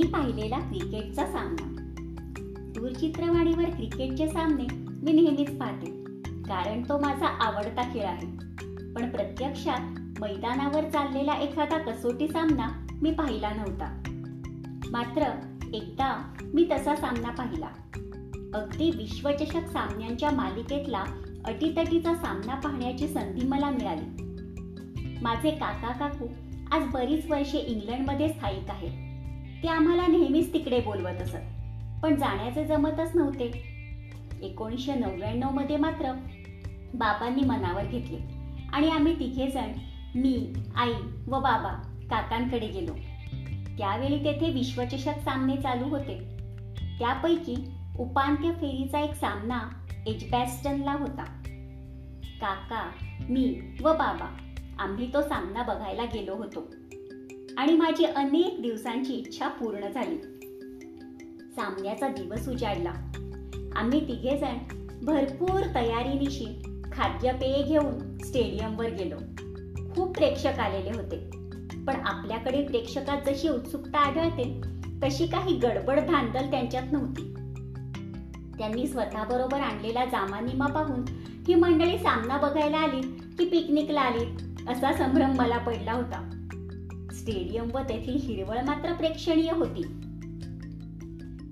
मी पाहिलेला क्रिकेटचा सामना. दूरचित्रवाणीवर क्रिकेटचे सामने मी नेहमीच पाहते कारण तो माझा आवडता खेळ आहे. पण प्रत्यक्षात मैदानावर चाललेला एखादा कसोटी सामना मी पाहिला नव्हता. मात्र एकदा मी तसा सामना पाहिला. अगदी विश्वचषक सामन्यांच्या मालिकेतला अटीतटीचा सामना पाहण्याची संधी मला मिळाली. माझे काका काकू आज बरीच वर्षे इंग्लंडमध्ये स्थायिक आहेत. ते आम्हाला नेहमीच तिकडे बोलवत असत. पण जाण्याचे जमतच नव्हते. एकोणीसशे नव्याण्णवमध्ये मात्र बाबांनी मनावर घेतले आणि आम्ही तिघे जण मी आई व बाबा काकांकडे गेलो. त्यावेळी तेथे विश्वचषक सामने चालू होते. त्यापैकी उपांत्य फेरीचा एक सामना एजबॅस्टनला होता. काका मी व बाबा आम्ही तो सामना बघायला गेलो होतो. आणि माझी अनेक दिवसांची इच्छा पूर्ण झाली. सामन्याचा दिवस उजाडला. आम्ही तिघे जण भरपूर तयारीनिशी खाद्यपेय घेऊन स्टेडियमवर गेलो. खूप प्रेक्षक आलेले होते. पण आपल्याकडे प्रेक्षकात जशी उत्सुकता आढळते तशी काही गडबड धांदल त्यांच्यात नव्हती. त्यांनी स्वतःबरोबर आणलेला जामानिमा पाहून ही मंडळी सामना बघायला आली की पिकनिकला आली असा संभ्रम मला पडला होता. स्टेडियम व तेथील हिरवळ मात्र प्रेक्षणीय होती.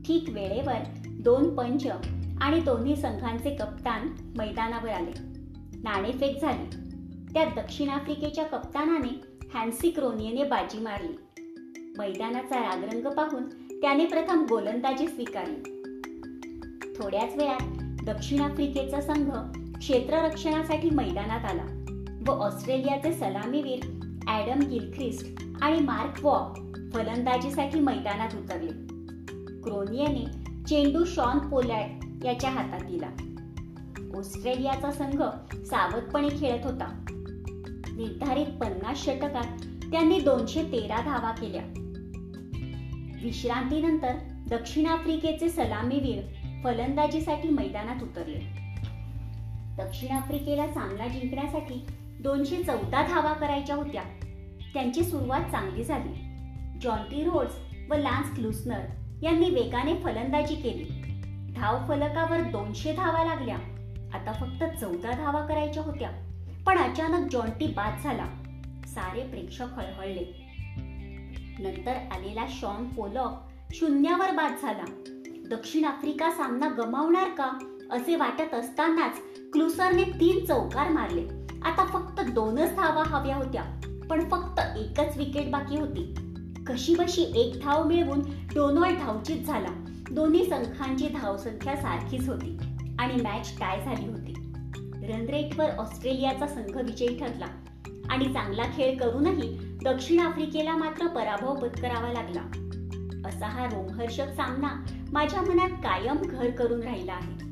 ठीक वेळेवर दोन पंच आणि दोन्ही संघांचे कप्तान मैदानावर आले. नाणेफेक झाली. त्यात दक्षिण आफ्रिकेच्या कप्तानाने हॅन्सी क्रोनियने बाजी मारली. मैदानाचा रागरंग पाहून त्याने प्रथम गोलंदाजी स्वीकारली. थोड्याच वेळात दक्षिण आफ्रिकेचा संघ क्षेत्ररक्षणासाठी मैदानात आला व ऑस्ट्रेलियाचे सलामीवीर ॲडम गिलख्रिस्ट आणि मार्क वॉ फलंदाजीसाठी मैदानात उतरले. क्रोनियने चेंडू शॉन पोलॅड याच्या हातात दिला. ऑस्ट्रेलियाचा संघ सावधपणे खेळत होता. निर्धारित पन्नास षटकात त्यांनी दोनशे तेरा धावा केल्या. विश्रांतीनंतर दक्षिण आफ्रिकेचे सलामीवीर फलंदाजीसाठी मैदानात उतरले. दक्षिण आफ्रिकेला सामना जिंकण्यासाठी दोनशे चौदा धावा करायच्या होत्या. त्यांची सुरुवात चांगली झाली. जॉन्टी रोड्स व लान्स क्लुसनर यांनी वेगाने फलंदाजी केली. धाव फलकावर दोनशे धावा लागल्या. आता फक्त चौदा धावा करायच्या होत्या. पण अचानक जॉन्टी बाद झाला. सारे प्रेक्षक हळहळले. नंतर आलेला शॉन पोलॉक शून्यावर बाद झाला. दक्षिण आफ्रिका सामना गमावणार का असे वाटत असतानाच क्लुसरने तीन चौकार मारले. आता फक्त दोनच धावा हव्या होत्या. पण फक्त एकच विकेट बाकी होती. कशीबशी एक धाव मिळवून डोनॉल्ड धावचीत झाला. दोन्ही संघांची धावसंख्या सारखीच होती आणि मॅच टाय झाली होती. रनरेटवर ऑस्ट्रेलियाचा संघ विजयी ठरला आणि चांगला खेळ करूनही दक्षिण आफ्रिकेला मात्र पराभव पत्करावा लागला. असा हा रोमहर्षक सामना माझ्या मनात कायम घर करून राहिला आहे.